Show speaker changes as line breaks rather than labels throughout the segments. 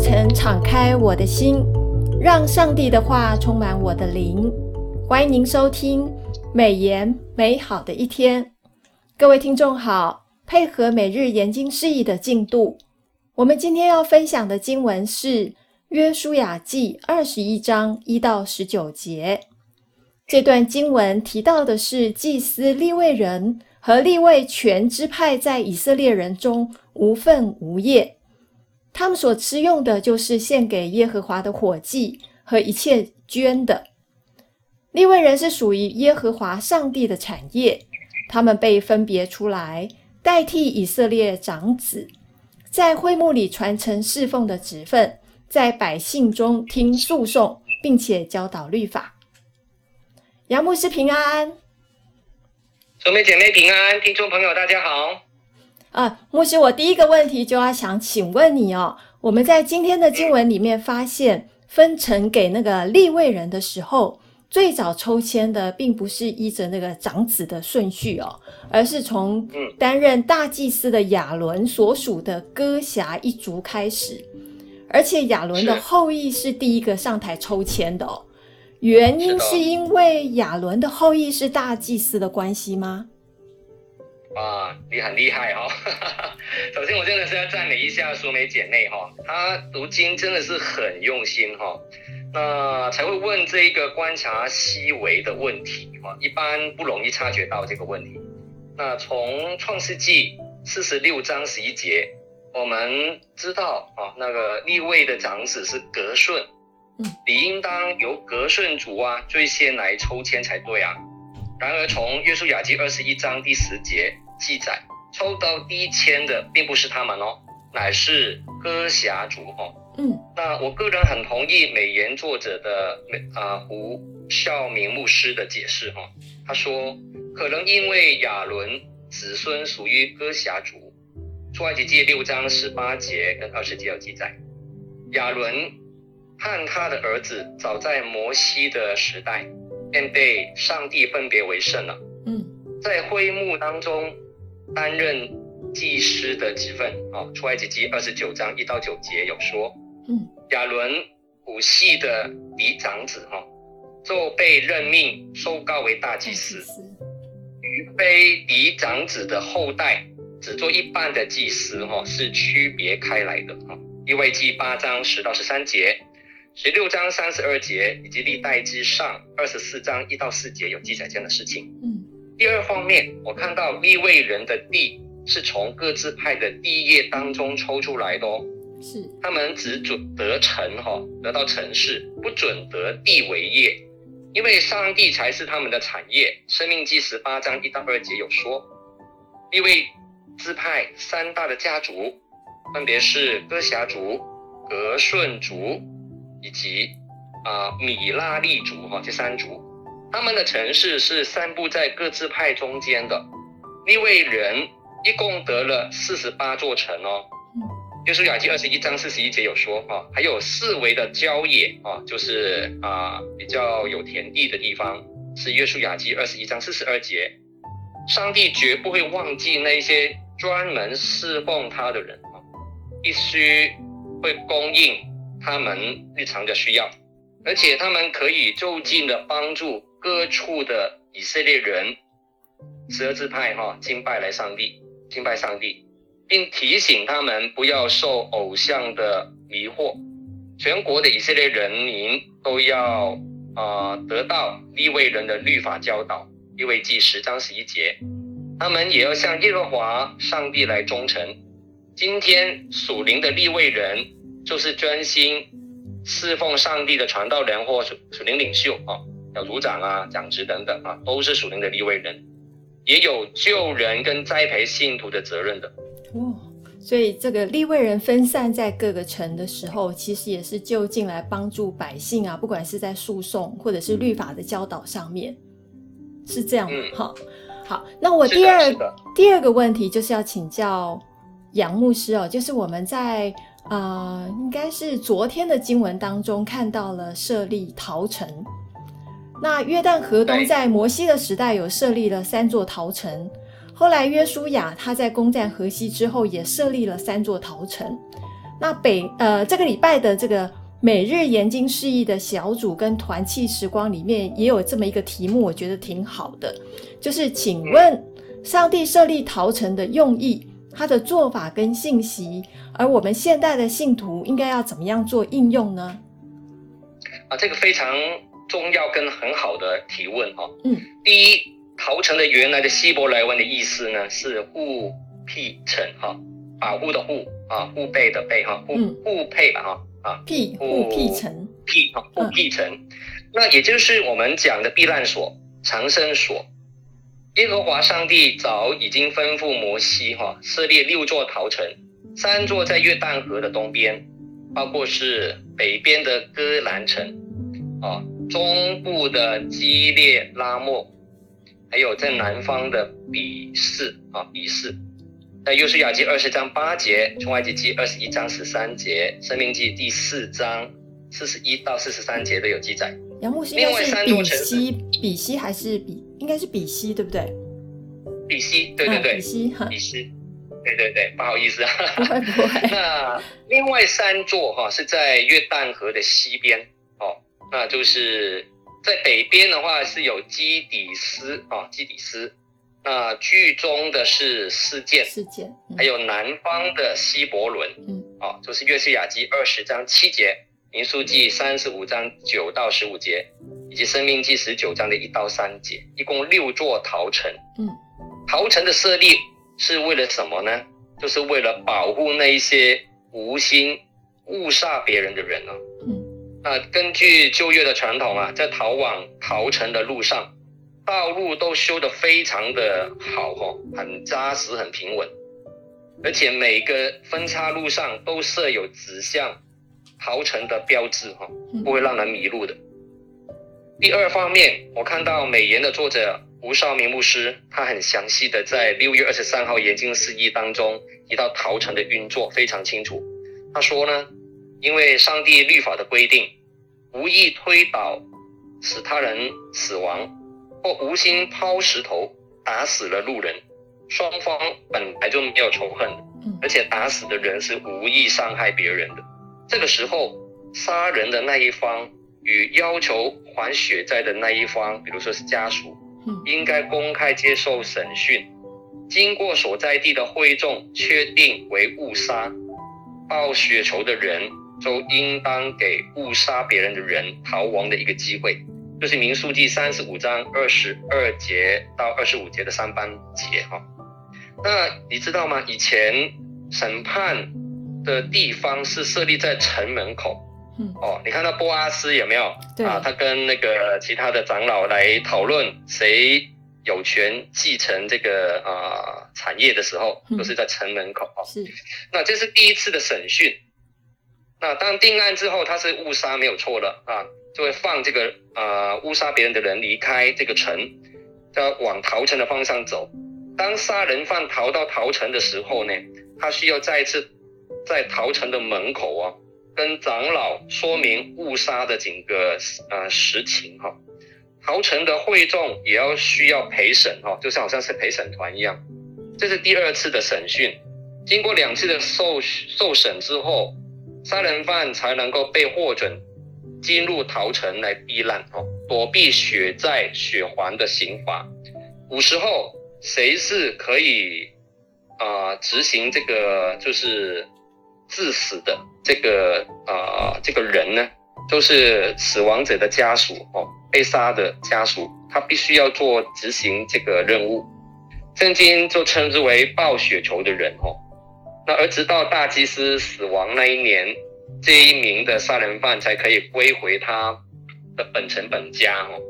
曾敞开我的心，让上帝的话充满我的灵。欢迎您收听美言美好的一天。各位听众好，配合每日研经释义的进度，我们今天要分享的经文是《约书亚记》二十一章一到十九节。这段经文提到的是祭司利未人和利未全支派在以色列人中无分无业。他们所吃用的就是献给耶和华的火祭和一切捐的。利未人是属于耶和华上帝的产业，他们被分别出来，代替以色列长子，在会幕里传承侍奉的职分，在百姓中听诉讼，并且教导律法。杨牧师平安，
姊妹姐妹平安，听众朋友大家好。
啊，牧师，我第一个问题就要想请问你哦。我们在今天的经文里面发现，分成给那个立位人的时候，最早抽签的并不是依着那个长子的顺序哦，而是从担任大祭司的亚伦所属的歌侠一族开始，而且亚伦的后裔是第一个上台抽签的哦。原因是因为亚伦的后裔是大祭司的关系吗？
啊，你很厉害哈、哦！首先，我真的是要赞美一下淑梅姐妹哈，她读经真的是很用心哈，那才会问这一个观察细微的问题哈，一般不容易察觉到这个问题。那从创世纪四十六章十一节，我们知道啊，那个立位的长子是格顺，理应当由格顺族啊最先来抽签才对啊。然而，从约书亚记二十一章第十节记载，抽到第一签的并不是他们哦，乃是歌侠族哦。嗯，那我个人很同意美言作者的美啊胡孝明牧师的解释哈、哦。他说，可能因为亚伦子孙属于歌侠族，出埃及记六章十八节跟二十节有记载，亚伦和他的儿子早在摩西的时代。便被上帝分别为圣了。嗯，在会幕当中担任祭司的职分啊，出埃及记二十九章一到九节有说，嗯，亚伦古系的嫡长子哈，就被任命受膏为大祭司，与非嫡长子的后代只做一半的祭司哈，是区别开来的哈。因为记八章十到十三节。十六章三十二节以及历代之上二十四章一到四节有记载这样的事情。嗯，第二方面，我看到立位人的地是从各自派的地业当中抽出来的哦。是，他们只准得城哈，得到城市，不准得地为业，因为上帝才是他们的产业。生命记十八章一到二节有说，立位支派三大的家族，分别是哥辖族、格顺族。以及啊、呃，米拉利族哈，这三族，他们的城市是散布在各自派中间的。利未人一共得了四十八座城哦。约书亚记二十一章四十一节有说哈，还有四围的郊野啊，就是啊比较有田地的地方，是约书亚记二十一章四十二节。上帝绝不会忘记那些专门侍奉他的人啊，必须会供应。他们日常的需要，而且他们可以就近的帮助各处的以色列人，十二支派哈敬拜来上帝，敬拜上帝，并提醒他们不要受偶像的迷惑。全国的以色列人民都要啊、得到立位人的律法教导，立位记十章十一节，他们也要向耶和华上帝来忠诚。今天属灵的立位人。就是专心侍奉上帝的传道人或属属灵领袖啊，小组长啊、长职等等啊，都是属灵的立位人，也有救人跟栽培信徒的责任的。
哦，所以这个立位人分散在各个城的时候，其实也是就近来帮助百姓啊，不管是在诉讼或者是律法的教导上面，是这样。嗯，好，好，那我第二第二个问题就是要请教杨牧师哦，就是我们在。啊、呃，应该是昨天的经文当中看到了设立陶城。那约旦河东在摩西的时代有设立了三座陶城，后来约书亚他在攻占河西之后也设立了三座陶城。那北呃这个礼拜的这个每日研经释义的小组跟团契时光里面也有这么一个题目，我觉得挺好的，就是请问上帝设立陶城的用意，他的做法跟信息，而我们现代的信徒应该要怎么样做应用呢？
啊，这个非常重要跟很好的提问哈。
嗯，
第一，陶城的原来的希伯来文的意思呢是护庇城哈，保护的护啊，护备的备哈，护护配吧哈啊，
庇护庇城
庇哈护庇城，那也就是我们讲的避难所、藏身所。耶和华上帝早已经吩咐摩西哈设立六座陶城，三座在约旦河的东边，包括是北边的戈兰城，啊，中部的基列拉莫，还有在南方的比示啊比示，在约书亚记二十章八节，出埃及记二十一章十三节，生命记第四章四十一到四十三节都有记载。
杨牧师，应该是比西，比西还是比？应该是比西，对不对？
比西，对对对，
比西，
比西，对对对，不好意思啊。
不会不会。
那另外三座哈是在约旦河的西边哦，那就是在北边的话是有基底斯啊，基底斯。那剧中的是示剑，
示剑，
嗯、还有南方的西伯伦，嗯，哦，就是约书亚记二十章七节。民数记三十五章九到十五节，以及生命记十九章的一到三节，一共六座陶城。
嗯，
陶城的设立是为了什么呢？就是为了保护那一些无心误杀别人的人啊。
嗯，
那根据旧约的传统啊，在逃往陶城的路上，道路都修得非常的好哦，很扎实、很平稳，而且每个分岔路上都设有指向。陶城的标志哈，不会让人迷路的。第二方面，我看到美言的作者吴少明牧师，他很详细的在六月二十三号研经释义当中提到陶城的运作非常清楚。他说呢，因为上帝律法的规定，无意推倒使他人死亡，或无心抛石头打死了路人，双方本来就没有仇恨，而且打死的人是无意伤害别人的。这个时候，杀人的那一方与要求还血债的那一方，比如说是家属，应该公开接受审讯，经过所在地的会众确定为误杀，报血仇的人就应当给误杀别人的人逃亡的一个机会，就是民数记三十五章二十二节到二十五节的三班节哈。那你知道吗？以前审判。的地方是设立在城门口，嗯，哦，你看到波阿斯有没有？
对
啊，他跟那个其他的长老来讨论谁有权继承这个啊、呃、产业的时候，都是在城门口哦。
是，
那这是第一次的审讯。那当定案之后，他是误杀没有错了啊，就会放这个啊误杀别人的人离开这个城，要往逃城的方向走。当杀人犯逃到陶城的时候呢，他需要再一次。在陶城的门口啊，跟长老说明误杀的整个呃实情哈。陶城的会众也要需要陪审哈，就像好像是陪审团一样。这是第二次的审讯，经过两次的受受审之后，杀人犯才能够被获准进入陶城来避难哈，躲避血债血还的刑罚。古时候谁是可以啊、执行这个就是。致死的这个啊、呃，这个人呢，就是死亡者的家属哦，被杀的家属，他必须要做执行这个任务。圣经就称之为报血仇的人哦。那而直到大祭司死亡那一年，这一名的杀人犯才可以归回他的本城本家哦。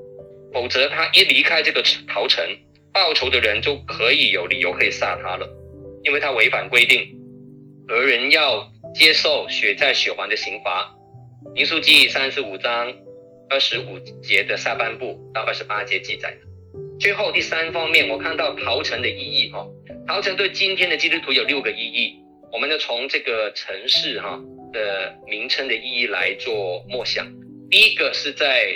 否则他一离开这个陶城，报仇的人就可以有理由可以杀他了，因为他违反规定。而人要接受血债血还的刑罚，《民数记》三十五章二十五节的下半部到二十八节记载。最后第三方面，我看到陶城的意义哈，陶城对今天的基督徒有六个意义，我们就从这个城市哈的名称的意义来做默想。第一个是在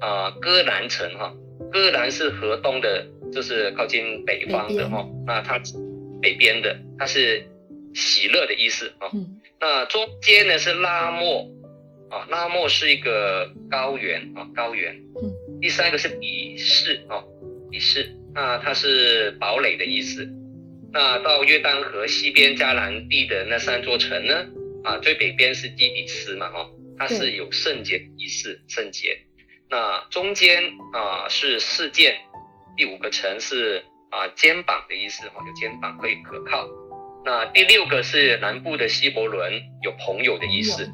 啊戈兰城哈，戈兰是河东的，就是靠近北方的哈，那它北边的，它是。喜乐的意思啊。那中间呢是拉莫啊，拉莫是一个高原啊，高原。第三个是比士啊，比士，那它是堡垒的意思。那到约旦河西边迦南地的那三座城呢，啊，最北边是基比斯嘛，哈，它是有圣洁的意思，圣洁。那中间啊是示剑，第五个城是啊肩膀的意思哈，有肩膀可以可靠。那第六个是南部的希伯伦，有朋友的意思。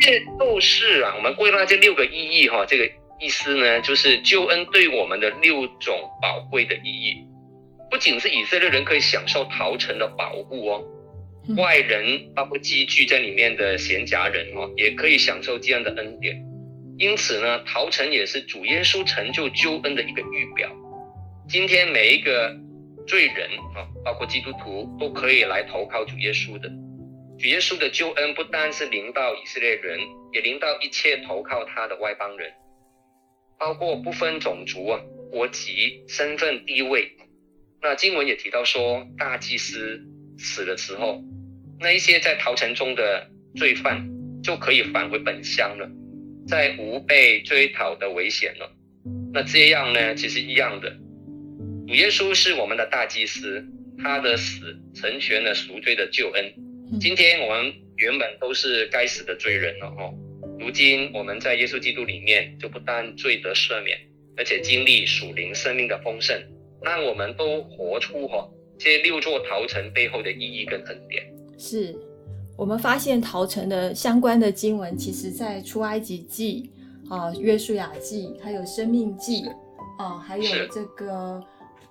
这都是啊，我们归纳这六个意义哈，这个意思呢就是救恩对我们的六种宝贵的意义。不仅是以色列人可以享受逃城的保护哦，外人包括寄居在里面的闲杂人哦，也可以享受这样的恩典。因此呢，逃城也是主耶稣成就救恩的一个预表。今天每一个罪人啊，包括基督徒，都可以来投靠主耶稣的。主耶稣的救恩不单是临到以色列人，也临到一切投靠他的外邦人，包括不分种族啊、国籍、身份、地位。那经文也提到说，大祭司死的时候，那一些在逃城中的罪犯就可以返回本乡了。再无被追讨的危险了。那这样呢？其实一样的。主耶稣是我们的大祭司，他的死成全了赎罪的救恩。今天我们原本都是该死的罪人了哦，如今我们在耶稣基督里面，就不但罪得赦免，而且经历属灵生命的丰盛，让我们都活出哈这六座陶城背后的意义跟恩典。
是。我们发现陶城的相关的经文，其实在出埃及记啊、约书亚记，还有生命记啊，还有这个，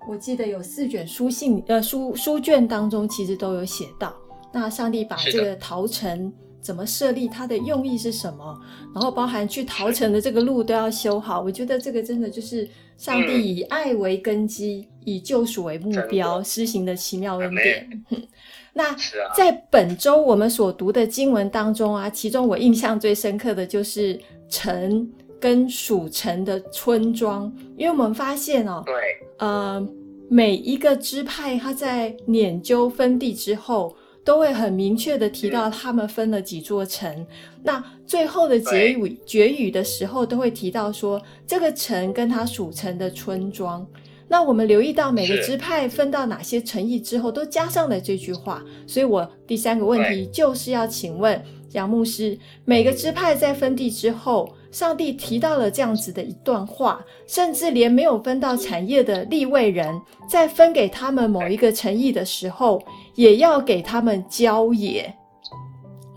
我记得有四卷书信呃书书卷当中，其实都有写到。那上帝把这个逃城怎么设立，它的用意是什么？然后包含去逃城的这个路都要修好。我觉得这个真的就是上帝以爱为根基，嗯、以救赎为目标施行的奇妙恩典。那在本周我们所读的经文当中啊，其中我印象最深刻的就是城跟属城的村庄，因为我们发现哦，对，呃，每一个支派他在研究分地之后，都会很明确的提到他们分了几座城。那最后的结语结语的时候，都会提到说这个城跟他属城的村庄。那我们留意到每个支派分到哪些城邑之后，都加上了这句话。所以我第三个问题就是要请问杨牧师，每个支派在分地之后，上帝提到了这样子的一段话，甚至连没有分到产业的利未人，在分给他们某一个城邑的时候，也要给他们郊野。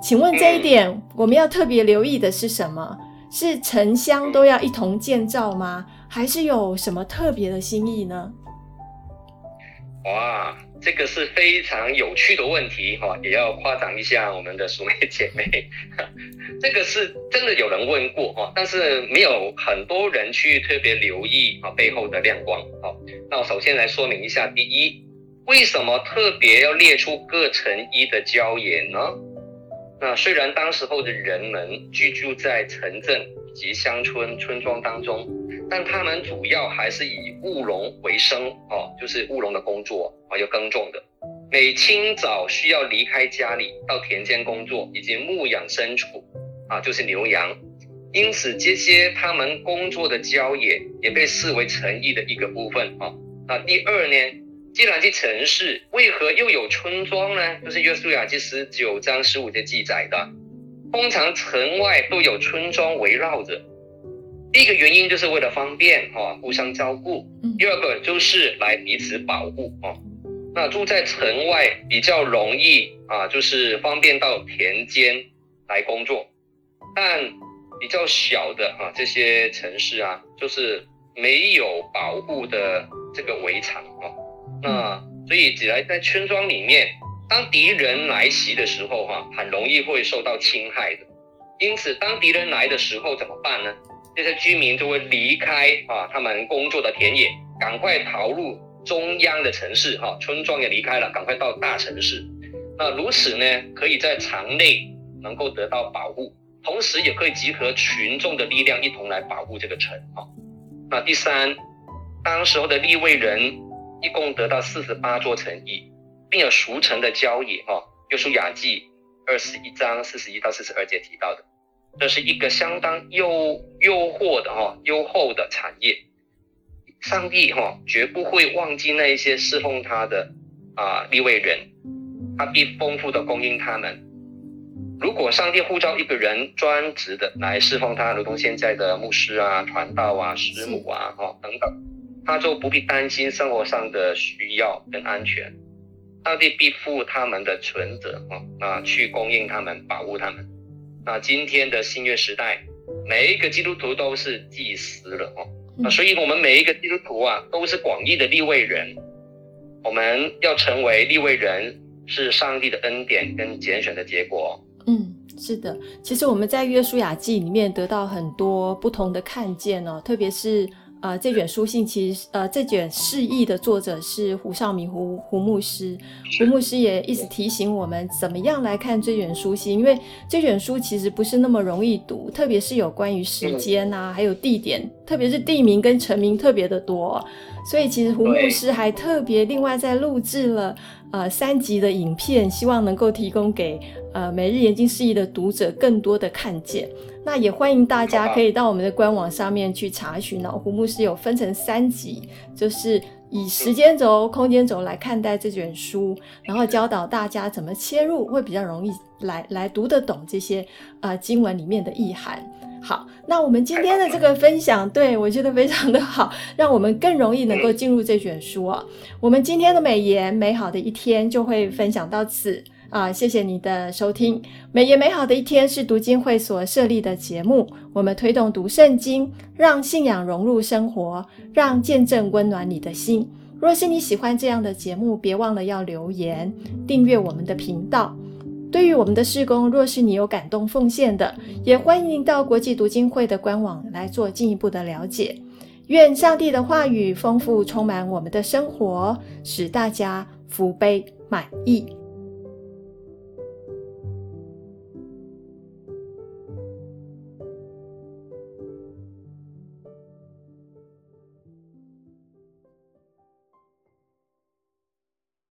请问这一点我们要特别留意的是什么？是城乡都要一同建造吗？还是有什么特别的心意呢？
哇，这个是非常有趣的问题哈，也要夸奖一下我们的淑美姐妹。这个是真的有人问过哈，但是没有很多人去特别留意啊背后的亮光。好，那我首先来说明一下，第一，为什么特别要列出各城邑的郊野呢？那虽然当时候的人们居住在城镇以及乡村村庄当中。但他们主要还是以务农为生哦，就是务农的工作啊，有耕种的。每清早需要离开家里到田间工作，以及牧养牲畜啊，就是牛羊。因此，这些他们工作的郊野也被视为城邑的一个部分啊。那第二呢，既然是城市，为何又有村庄呢？就是约书亚记十九章十五节记载的。通常城外都有村庄围绕着。第一个原因就是为了方便哈，互相照顾。第二个就是来彼此保护啊。那住在城外比较容易啊，就是方便到田间来工作。但比较小的啊这些城市啊，就是没有保护的这个围墙啊。那所以只来在村庄里面，当敌人来袭的时候哈，很容易会受到侵害的。因此，当敌人来的时候怎么办呢？这些居民就会离开啊，他们工作的田野，赶快逃入中央的城市哈，村庄也离开了，赶快到大城市。那如此呢，可以在场内能够得到保护，同时也可以集合群众的力量，一同来保护这个城哈。那第三，当时候的立位人一共得到四十八座城邑，并有熟成的郊野哈，约书亚记二十一章四十一到四十二节提到的，这是一个相当优优惑的哈优厚的产业。上帝哈绝不会忘记那一些侍奉他的啊立位人，他必丰富的供应他们。如果上帝呼召一个人专职的来侍奉他，如同现在的牧师啊、传道啊、师母啊哈等等，他就不必担心生活上的需要跟安全。上帝必负他们的存责啊，那，去供应他们，保护他们。那今天的新约时代，每一个基督徒都是祭司了哦。那所以我们每一个基督徒啊，都是广义的立位人。我们要成为立位人，是上帝的恩典跟拣选的结果。
嗯，是的。其实我们在约书亚记里面得到很多不同的看见哦，特别是。呃，这卷书信其实，呃，这卷释义的作者是胡少明胡胡牧师，胡牧师也一直提醒我们怎么样来看这卷书信，因为这卷书其实不是那么容易读，特别是有关于时间啊，还有地点，特别是地名跟城名特别的多，所以其实胡牧师还特别另外在录制了呃三集的影片，希望能够提供给呃每日研经释义的读者更多的看见。那也欢迎大家可以到我们的官网上面去查询老。胡牧师有分成三集，就是以时间轴、空间轴来看待这卷书，然后教导大家怎么切入，会比较容易来来读得懂这些呃经文里面的意涵。好，那我们今天的这个分享，对，我觉得非常的好，让我们更容易能够进入这卷书啊。我们今天的美言美好的一天就会分享到此。啊，谢谢你的收听。美言美好的一天是读经会所设立的节目，我们推动读圣经，让信仰融入生活，让见证温暖你的心。若是你喜欢这样的节目，别忘了要留言、订阅我们的频道。对于我们的事工，若是你有感动奉献的，也欢迎到国际读经会的官网来做进一步的了解。愿上帝的话语丰富充满我们的生活，使大家福杯满溢。